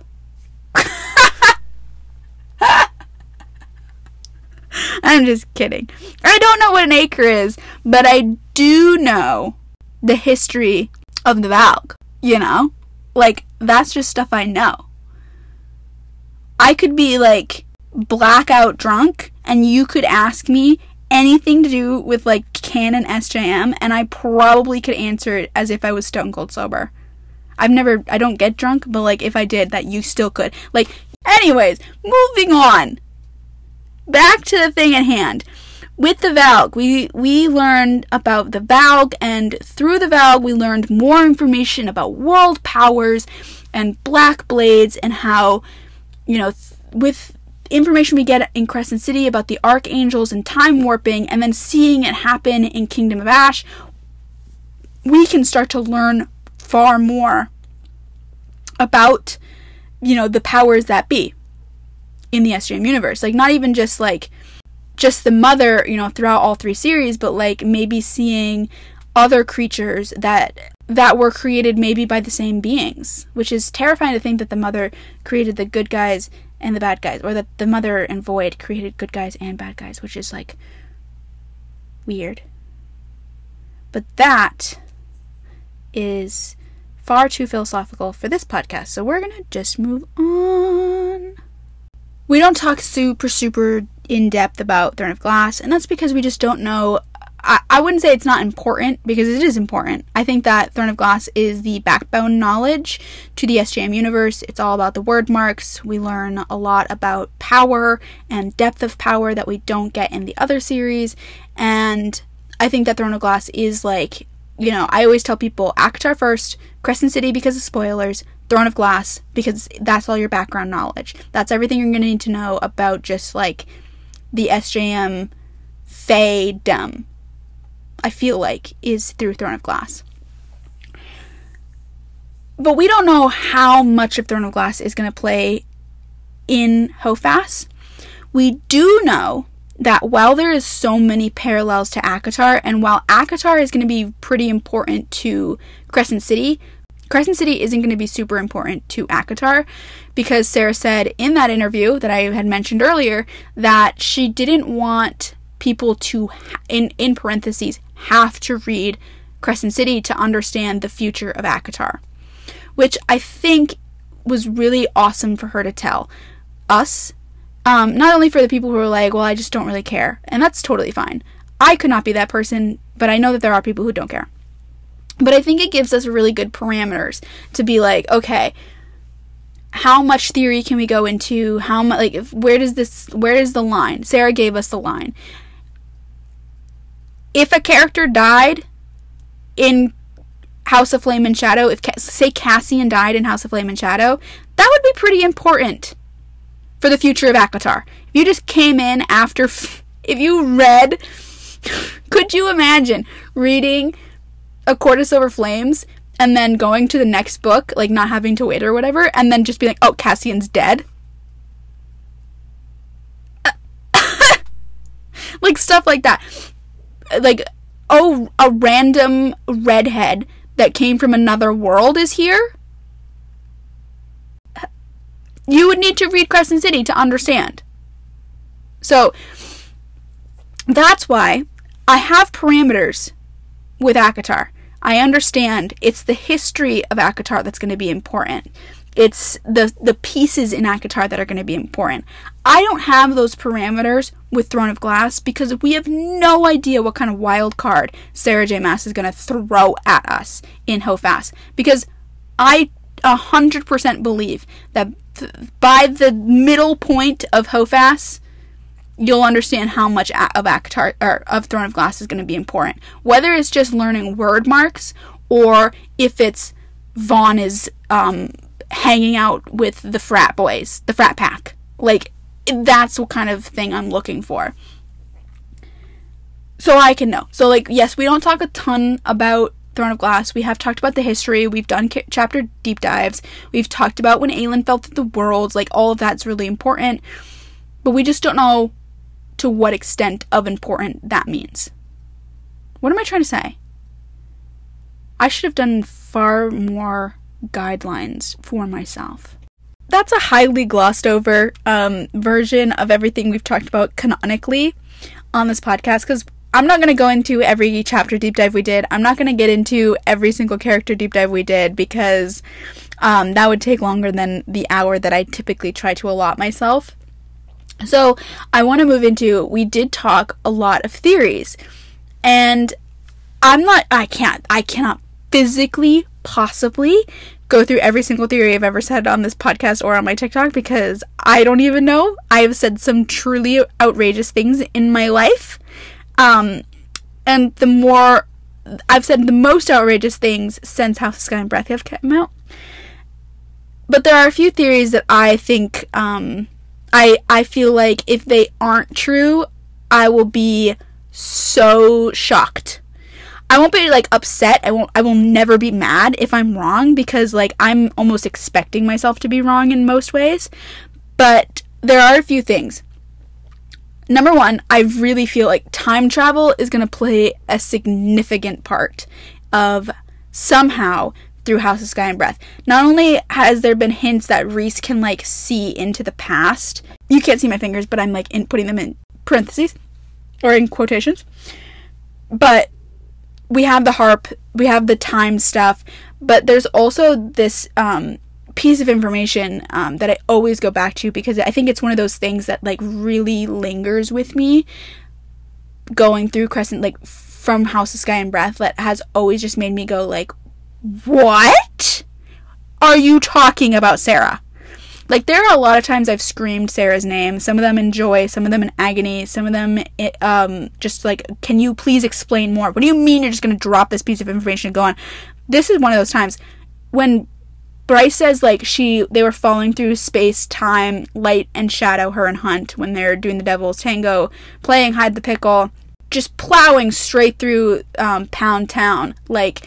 [LAUGHS] I'm just kidding. I don't know what an acre is, but I do know the history of the Valg, you know? Like, that's just stuff I know. I could be like blackout drunk, and you could ask me anything to do with like canon SJM, and I probably could answer it as if I was stone cold sober. I've never, I don't get drunk, but like if I did, that you still could. Like, anyways, moving on. Back to the thing at hand. With the Valg, we, we learned about the Valg, and through the Valg, we learned more information about world powers and black blades and how, you know, th- with information we get in Crescent City about the archangels and time warping, and then seeing it happen in Kingdom of Ash, we can start to learn far more about, you know, the powers that be in the SJM universe. Like, not even just like just the mother, you know, throughout all three series, but like maybe seeing other creatures that that were created maybe by the same beings, which is terrifying to think that the mother created the good guys and the bad guys, or that the mother and Void created good guys and bad guys, which is like weird. But that is far too philosophical for this podcast, so we're gonna just move on. We don't talk super, super in depth about Throne of Glass, and that's because we just don't know. I, I wouldn't say it's not important because it is important. I think that Throne of Glass is the backbone knowledge to the SJM universe. It's all about the Wyrdmarks. We learn a lot about power and depth of power that we don't get in the other series, and I think that Throne of Glass is like you know, I always tell people ACOTAR first, Crescent City because of spoilers, Throne of Glass because that's all your background knowledge. That's everything you're going to need to know about just like the SJM Fae-dom. I feel like is through Throne of Glass. But we don't know how much of Throne of Glass is going to play in HOFAS. We do know that while there is so many parallels to ACOTAR, and while ACOTAR is going to be pretty important to Crescent City, Crescent City isn't going to be super important to ACOTAR because Sarah said in that interview that I had mentioned earlier that she didn't want people to, in, in parentheses, have to read Crescent City to understand the future of ACOTAR, which I think was really awesome for her to tell us. Um, not only for the people who are like, well, I just don't really care, and that's totally fine. I could not be that person, but I know that there are people who don't care. But I think it gives us really good parameters to be like, okay, how much theory can we go into? How much, like, if, where does this, where is the line? Sarah gave us the line. If a character died in House of Flame and Shadow, if say Cassian died in House of Flame and Shadow, that would be pretty important for the future of ACOTAR. If you just came in after, if you read, [LAUGHS] could you imagine reading A Court of Silver Flames and then going to the next book, like not having to wait or whatever, and then just be like, oh, Cassian's dead? [LAUGHS] like stuff like that. Like, oh, a random redhead that came from another world is here? You would need to read Crescent City to understand. So, that's why I have parameters with ACOTAR. I understand it's the history of ACOTAR that's going to be important. It's the the pieces in ACOTAR that are going to be important. I don't have those parameters with Throne of Glass because we have no idea what kind of wild card Sarah J. Maas is going to throw at us in HOFAS. Because I 100% believe that th- by the middle point of HOFAS, you'll understand how much of ACOTAR or of Throne of Glass is going to be important. Whether it's just learning Wyrdmarks or if it's Vaughn is um, hanging out with the frat boys, the frat pack. Like that's what kind of thing I'm looking for. So I can know. So like yes, we don't talk a ton about Throne of Glass. We have talked about the history. We've done ca- chapter deep dives. We've talked about when Aelin fell through the worlds. Like all of that's really important. But we just don't know to what extent of important that means. What am I trying to say? I should have done far more guidelines for myself. That's a highly glossed over um, version of everything we've talked about canonically on this podcast because I'm not going to go into every chapter deep dive we did. I'm not going to get into every single character deep dive we did because um, that would take longer than the hour that I typically try to allot myself. So I want to move into we did talk a lot of theories. And I'm not I can't I cannot physically possibly go through every single theory I've ever said on this podcast or on my TikTok because I don't even know. I have said some truly outrageous things in my life. Um, and the more I've said the most outrageous things since House of Sky and Breath have come out. But there are a few theories that I think um, I I feel like if they aren't true, I will be so shocked. I won't be like upset. I won't I will never be mad if I'm wrong because like I'm almost expecting myself to be wrong in most ways. But there are a few things. Number 1, I really feel like time travel is going to play a significant part of somehow through House of Sky and Breath. Not only has there been hints that Rhys can like see into the past. You can't see my fingers, but I'm like in putting them in parentheses or in quotations. But we have the harp, we have the time stuff, but there's also this um, piece of information um, that I always go back to because I think it's one of those things that like really lingers with me going through Crescent, like from House of Sky and Breath, that has always just made me go like, what are you talking about, Sarah? Like, there are a lot of times I've screamed Sarah's name, some of them in joy, some of them in agony, some of them um, just like, can you please explain more? What do you mean you're just going to drop this piece of information and go on? This is one of those times when Bryce says like she they were falling through space, time, light and shadow, her and Hunt when they're doing the Devil's Tango, playing hide the pickle, just plowing straight through um, Pound Town. Like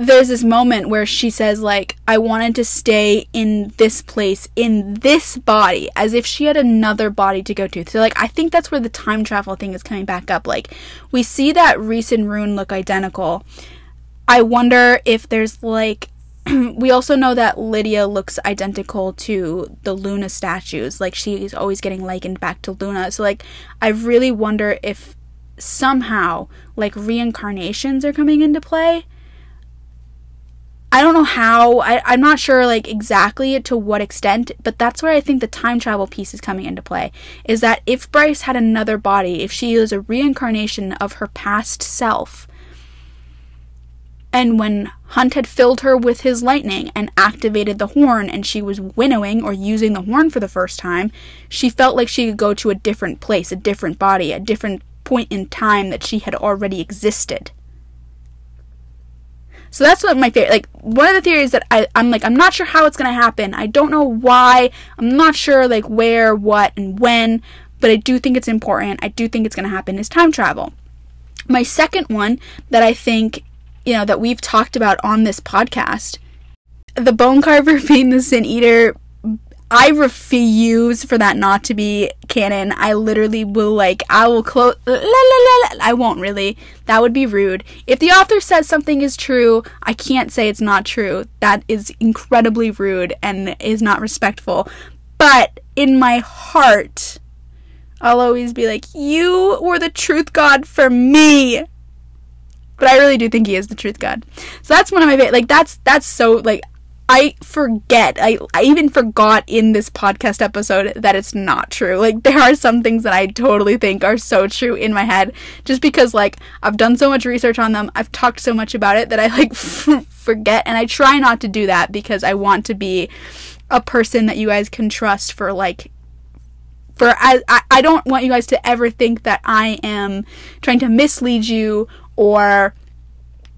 there's this moment where she says like I wanted to stay in this place in this body as if she had another body to go to. So like I think that's where the time travel thing is coming back up. Like we see that Rhys and Ruhn look identical. I wonder if there's like [CLEARS THROAT] we also know that Lidia looks identical to the Luna statues. Like she's always getting likened back to Luna. So like I really wonder if somehow like reincarnations are coming into play. I don't know how. I, I'm not sure like exactly to what extent, but that's where I think the time travel piece is coming into play. Is that if Bryce had another body, if she is a reincarnation of her past self, and when Hunt had filled her with his lightning and activated the horn, and she was winnowing or using the horn for the first time, she felt like she could go to a different place, a different body, a different point in time that she had already existed. So that's what my favorite, like, one of the theories that I, I'm like, I'm not sure how it's going to happen. I don't know why. I'm not sure, like, where, what, and when, but I do think it's important. I do think it's going to happen is time travel. My second one that I think you know, that we've talked about on this podcast. The bone carver [LAUGHS] being the sin eater, I refuse for that not to be canon. I literally will like I will close I won't really. That would be rude. If the author says something is true, I can't say it's not true. That is incredibly rude and is not respectful. But in my heart, I'll always be like, "You were the truth god for me." but I really do think he is the truth god. So that's one of my. Like that's that's so like I forget. I I even forgot in this podcast episode that it's not true. Like there are some things that I totally think are so true in my head just because like I've done so much research on them. I've talked so much about it that I like [LAUGHS] forget and I try not to do that because I want to be a person that you guys can trust for like for I, I don't want you guys to ever think that I am trying to mislead you or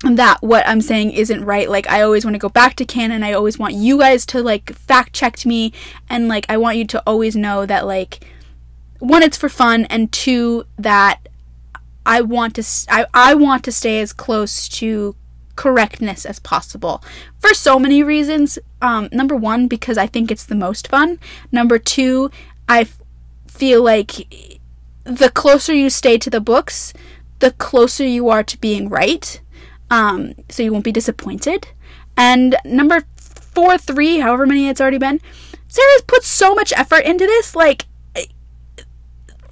that what I'm saying isn't right. Like I always want to go back to canon. I always want you guys to like fact check me and like I want you to always know that like one it's for fun and two that I want to I, I want to stay as close to correctness as possible for so many reasons. Um, number one, because I think it's the most fun. Number two, I f- feel like the closer you stay to the books, the closer you are to being right. Um, so you won't be disappointed. And number four, three, however many it's already been, Sarah's put so much effort into this. Like,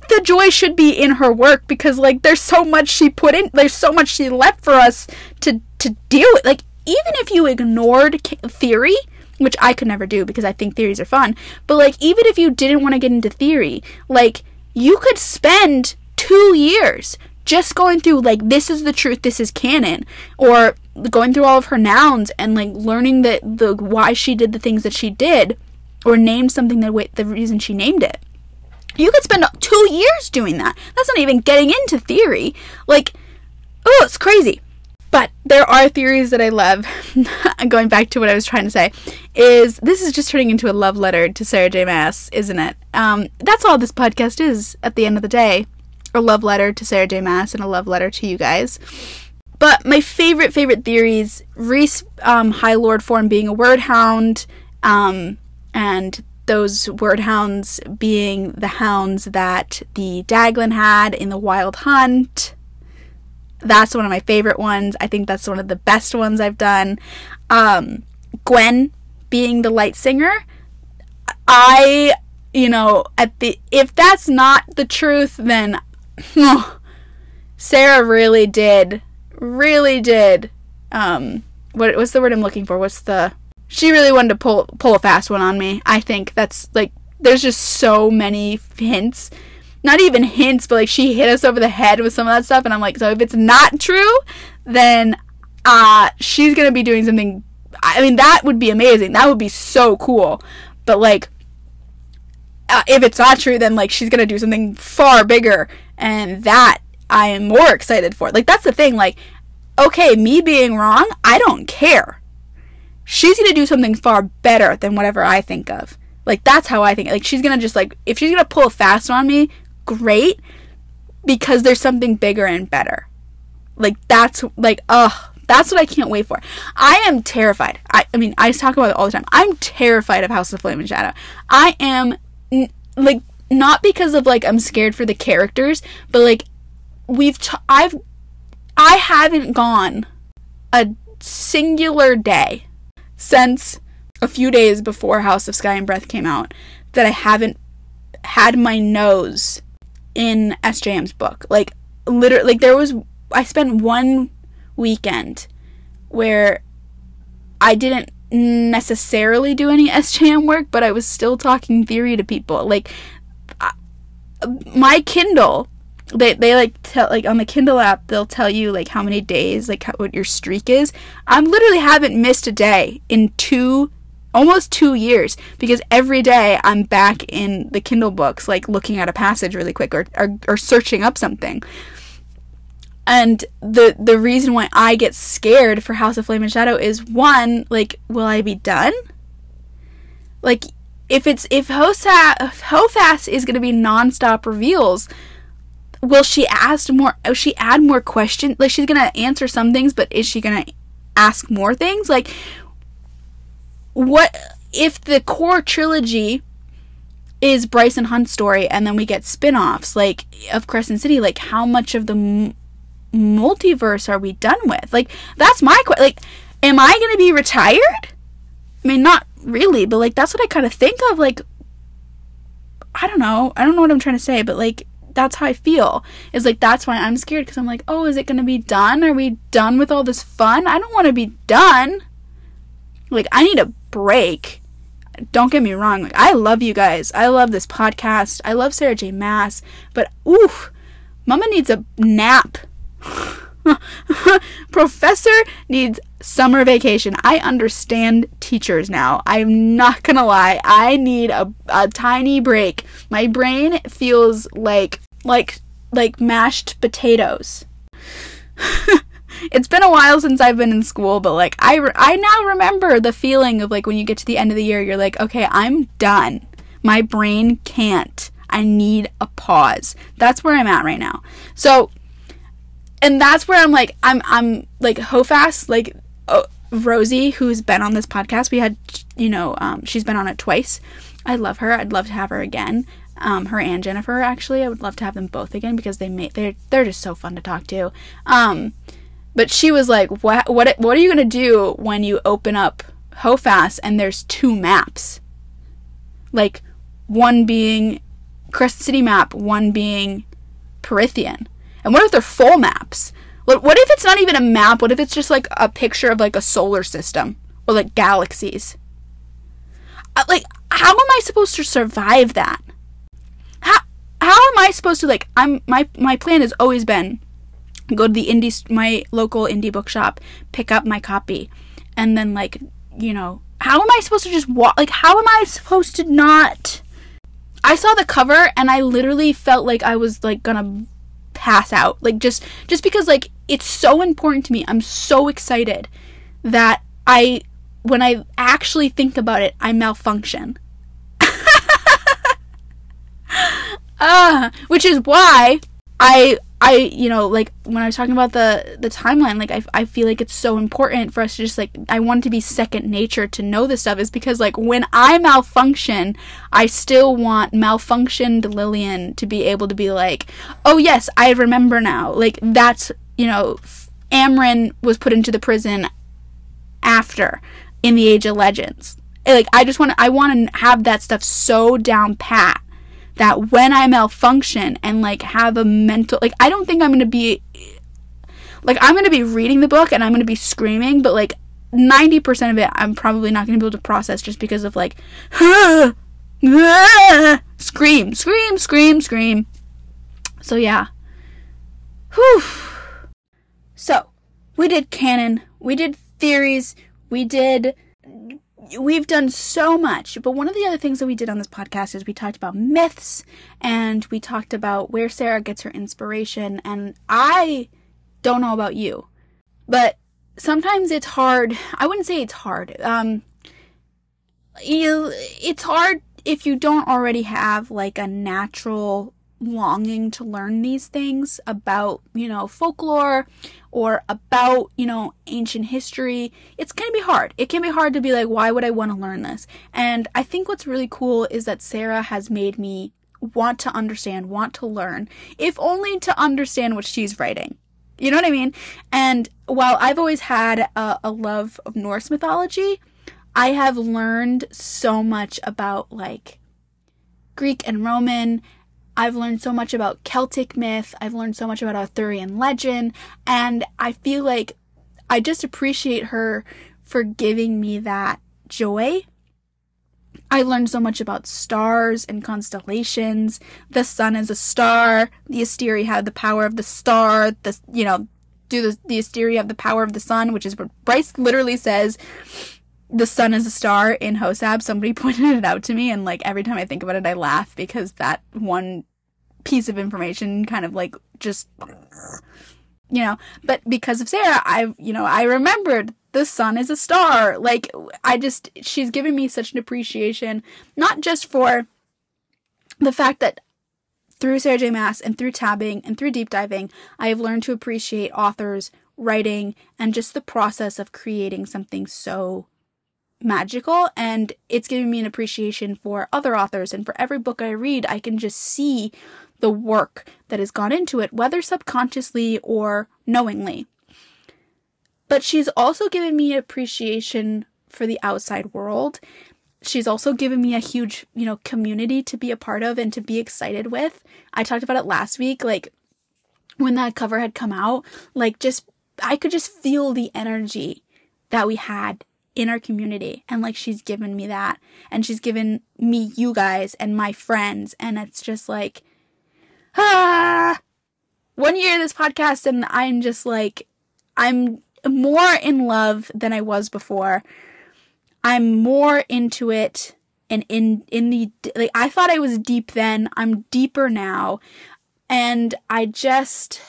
the joy should be in her work because, like, there's so much she put in, there's so much she left for us to, to deal with. Like, even if you ignored theory, which I could never do because I think theories are fun, but, like, even if you didn't want to get into theory, like, you could spend two years just going through like this is the truth this is canon or going through all of her nouns and like learning that the why she did the things that she did or named something the way the reason she named it you could spend two years doing that that's not even getting into theory like oh it's crazy but there are theories that I love. [LAUGHS] Going back to what I was trying to say, is this is just turning into a love letter to Sarah J. Maas, isn't it? Um, that's all this podcast is at the end of the day a love letter to Sarah J. Maas and a love letter to you guys. But my favorite, favorite theories Rhys um, High Lord form being a Wyrdhound, um, and those Wyrdhounds being the hounds that the Daglan had in the Wild Hunt. That's one of my favorite ones. I think that's one of the best ones I've done. Um, Gwen being the light singer. I, you know, at the if that's not the truth, then [LAUGHS] Sarah really did, really did. Um, what what's the word I'm looking for? What's the? She really wanted to pull pull a fast one on me. I think that's like there's just so many hints. Not even hints, but like she hit us over the head with some of that stuff, and I'm like, so if it's not true, then uh she's gonna be doing something. I mean, that would be amazing. That would be so cool. But like, uh, if it's not true, then like she's gonna do something far bigger and that I am more excited for. Like that's the thing. Like, okay, me being wrong, I don't care. She's gonna do something far better than whatever I think of. Like that's how I think. Like she's gonna just like if she's gonna pull a fast on me, great, because there's something bigger and better. Like that's like ugh. That's what I can't wait for. I am terrified. I, I mean, I talk about it all the time. I'm terrified of House of Flame and Shadow. I am like not because of like I'm scared for the characters, but like we've t- I've I haven't gone a singular day since a few days before House of Sky and Breath came out that I haven't had my nose in SJM's book. Like literally like there was I spent one weekend where I didn't necessarily do any SJM work, but I was still talking theory to people. Like my Kindle they they like tell like on the Kindle app they'll tell you like how many days like how, what your streak is. I literally haven't missed a day in two almost 2 years because every day I'm back in the Kindle books like looking at a passage really quick or or, or searching up something. And the the reason why I get scared for House of Flame and Shadow is one, like, will I be done? Like, if it's if Hosa if HOFAS is gonna be nonstop reveals, will she ask more? Will she add more questions? Like, she's gonna answer some things, but is she gonna ask more things? Like, what if the core trilogy is Bryson Hunt's story, and then we get spin-offs like of Crescent City? Like, how much of the multiverse are we done with? Like, that's my question. Like, am I going to be retired? I mean, not really, but like, that's what I kind of think of. Like, I don't know. I don't know what I'm trying to say, but like, that's how I feel. Is like, that's why I'm scared because I'm like, oh, is it to be done? Are we done with all this fun? I don't want to be done. Like, I need a break. Don't get me wrong. Like, I love you guys. I love this podcast. I love Sarah J. Maas. But, oof, Mama needs a nap. [LAUGHS] [LAUGHS] Professor needs summer vacation. I understand teachers now. I'm not gonna lie. I need a, a tiny break. My brain feels like like like mashed potatoes. [LAUGHS] it's been a while since I've been in school, but like I re- I now remember the feeling of like when you get to the end of the year, you're like, okay, I'm done. My brain can't. I need a pause. That's where I'm at right now. So and that's where I'm like, I'm, I'm like HOFAS, like uh, Rosie, who's been on this podcast. We had, you know, um, she's been on it twice. I love her. I'd love to have her again. Um, her and Jennifer, actually, I would love to have them both again because they make they're they're just so fun to talk to. Um, but she was like, "What what what are you gonna do when you open up HOFAS and there's two maps, like one being Crescent City map, one being Prythian." And what if they're full maps? What, what if it's not even a map? What if it's just like a picture of like a solar system or like galaxies? Uh, like, how am I supposed to survive that? How how am I supposed to like? I'm my my plan has always been go to the indie my local indie bookshop, pick up my copy, and then like you know how am I supposed to just walk? Like how am I supposed to not? I saw the cover and I literally felt like I was like gonna pass out. Like just just because like it's so important to me. I'm so excited that I when I actually think about it, I malfunction. uh, [LAUGHS] which is why I I, you know, like when I was talking about the the timeline, like I, I feel like it's so important for us to just like I want it to be second nature to know this stuff is because like when I malfunction, I still want malfunctioned Lillian to be able to be like, oh yes, I remember now. Like that's you know, Amren was put into the prison after in the Age of Legends. Like I just want I want to have that stuff so down pat that when I malfunction and like have a mental like I don't think I'm going to be like I'm going to be reading the book and I'm going to be screaming but like 90% of it I'm probably not going to be able to process just because of like [LAUGHS] scream scream scream scream. So yeah. Whew. So we did canon we did theories we did we've done so much, but one of the other things that we did on this podcast is we talked about myths and we talked about where Sarah gets her inspiration. And I don't know about you, but sometimes it's hard. I wouldn't say it's hard. Um, you, it's hard if you don't already have like a natural longing to learn these things about, you know, folklore or about, you know, ancient history, it's going to be hard. It can be hard to be like, why would I want to learn this? And I think what's really cool is that Sarah has made me want to understand, want to learn, if only to understand what she's writing. You know what I mean? And while I've always had a, a love of Norse mythology, I have learned so much about like Greek and Roman. I've learned so much about Celtic myth. I've learned so much about Arthurian legend. And I feel like I just appreciate her for giving me that joy. I learned so much about stars and constellations. The sun is a star. The Asteri have the power of the star. The, you know, do the, the Asteri have the power of the sun, which is what Bryce literally says the sun is a star in HOSAB. Somebody [LAUGHS] pointed it out to me, and like every time I think about it, I laugh because that one piece of information kind of like just, you know. But because of Sarah, I, you know, I remembered the sun is a star. Like I just, she's given me such an appreciation, not just for the fact that through Sarah J. Maas and through tabbing and through deep diving, I have learned to appreciate authors, writing, and just the process of creating something so magical and it's giving me an appreciation for other authors. And for every book I read I can just see the work that has gone into it whether subconsciously or knowingly. But she's also given me appreciation for the outside world. She's also given me a huge you know community to be a part of and to be excited with. I talked about it last week like when that cover had come out like just I could just feel the energy that we had in our community and like she's given me that and she's given me you guys and my friends and it's just like ah one year this podcast and I'm just like I'm more in love than I was before. I'm more into it and in in the like I thought I was deep then. I'm deeper now. And I just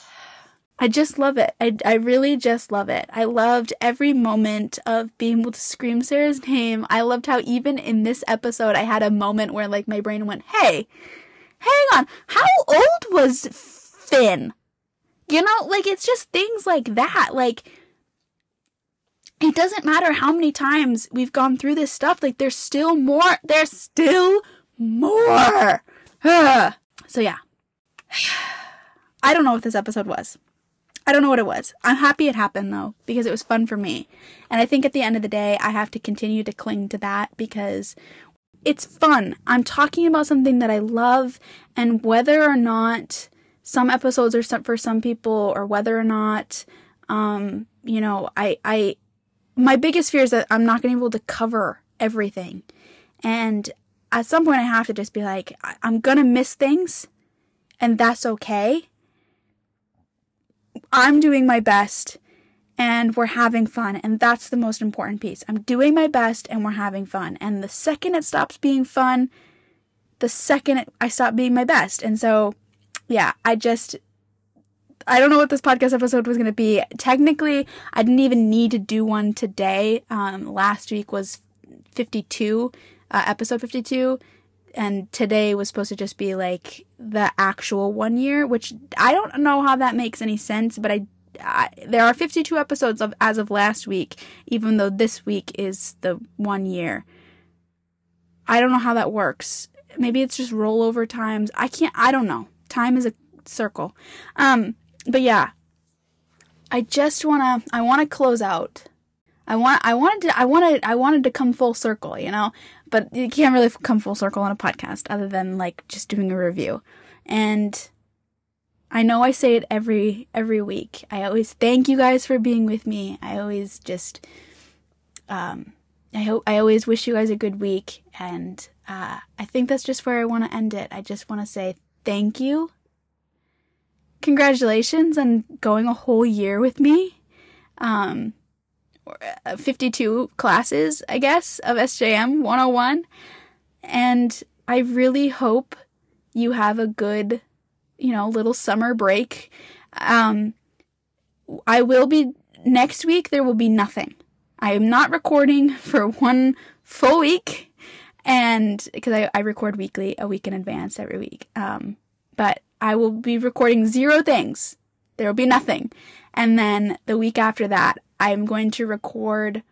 I just love it. I, I really just love it. I loved every moment of being able to scream Sarah's name. I loved how even in this episode I had a moment where like my brain went, hey, hang on, how old was Finn? You know, like it's just things like that. Like, it doesn't matter how many times we've gone through this stuff, like there's still more, there's still more. [SIGHS] so yeah. [SIGHS] I don't know what this episode was. I don't know what it was. I'm happy it happened though, because it was fun for me. And I think at the end of the day, I have to continue to cling to that because it's fun. I'm talking about something that I love, and whether or not some episodes are sent for some people, or whether or not, um, you know, I, I, my biggest fear is that I'm not going to be able to cover everything. And at some point, I have to just be like, I'm going to miss things, and that's okay I'm doing my best and we're having fun. And that's the most important piece. I'm doing my best and we're having fun. And the second it stops being fun, the second I stop being my best. And so, yeah, I just, I don't know what this podcast episode was going to be. Technically, I didn't even need to do one today. Um, last week was 52, uh, episode 52 and today was supposed to just be like the actual one year, which I don't know how that makes any sense, but I, I, there are 52 episodes of as of last week, even though this week is the one year. I don't know how that works. Maybe it's just rollover times. I can't. I don't know. Time is a circle. Um, but yeah, I just wanna. I wanna close out. I want. I wanted to. I wanted. I wanted to come full circle. You know but you can't really come full circle on a podcast other than like just doing a review. And I know I say it every every week. I always thank you guys for being with me. I always just um I hope I always wish you guys a good week and uh I think that's just where I want to end it. I just want to say thank you. Congratulations on going a whole year with me. Um 52 classes, I guess, of SJM 101. And I really hope you have a good, you know, little summer break. Um, I will be, next week, there will be nothing. I am not recording [LAUGHS] for one full week. And because I, I record weekly, a week in advance every week. Um, but I will be recording zero things. There will be nothing. And then the week after that, I'm going to record,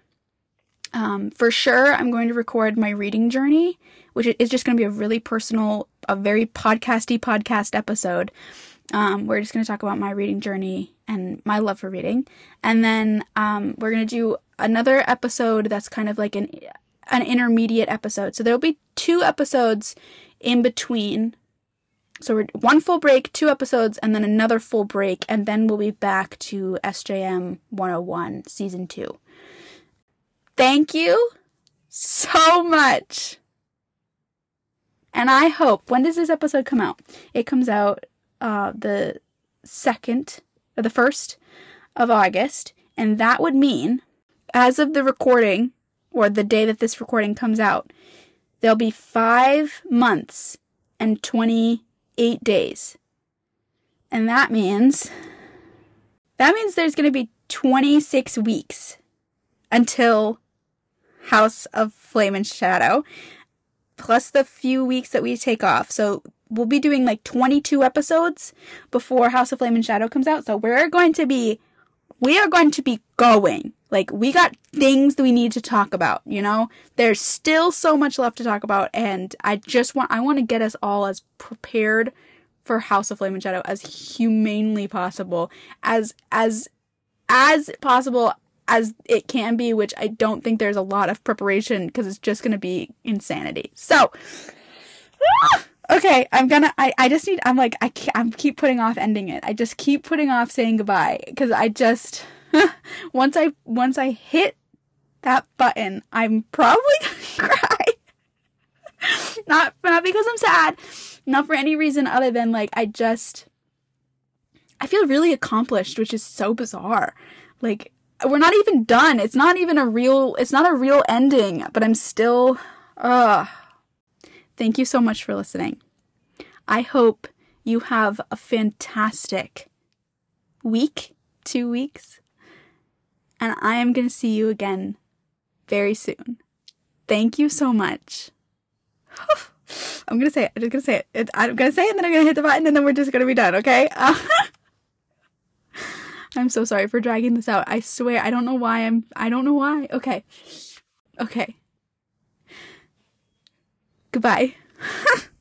um, for sure, I'm going to record my reading journey, which is just going to be a really personal, a very podcasty podcast episode. Um, we're just going to talk about my reading journey and my love for reading. And then um, we're gonna do another episode that's kind of like an an intermediate episode. So there'll be two episodes in between. So we're one full break, two episodes, and then another full break, and then we'll be back to SJM 101 season two. Thank you so much. And I hope, when does this episode come out? It comes out uh, the second, or the first of August, and that would mean, as of the recording, or the day that this recording comes out, there'll be five months and 28 days. And that means, that means there's going to be 26 weeks until House of Flame and Shadow, plus the few weeks that we take off. So we'll be doing like 22 episodes before House of Flame and Shadow comes out. So we're going to be, we are going to be going. Like we got things that we need to talk about, you know? There's still so much left to talk about and I just want, I want to get us all as prepared for House of Flame and Shadow as humanely possible, as, as, as possible as it can be, which I don't think there's a lot of preparation because it's just going to be insanity. So, [SIGHS] ah! Okay, I'm gonna, I, I just need, I'm like, I can't, I'm keep putting off ending it. I just keep putting off saying goodbye because I just, [LAUGHS] once I, once I hit that button, I'm probably gonna [LAUGHS] cry. not, not because I'm sad, not for any reason other than like, I just, I feel really accomplished, which is so bizarre. Like, we're not even done. It's not even a real, it's not a real ending, but I'm still, uh, thank you so much for listening. I hope you have a fantastic week, two weeks, and I am going to see you again very soon. Thank you so much. [SIGHS] I'm going to say it. I'm just going to say it. I'm going to say it and then I'm going to hit the button and then we're just going to be done, okay? [LAUGHS] I'm so sorry for dragging this out. I swear, I don't know why I'm, I don't know why. Okay. Okay. Goodbye. [LAUGHS]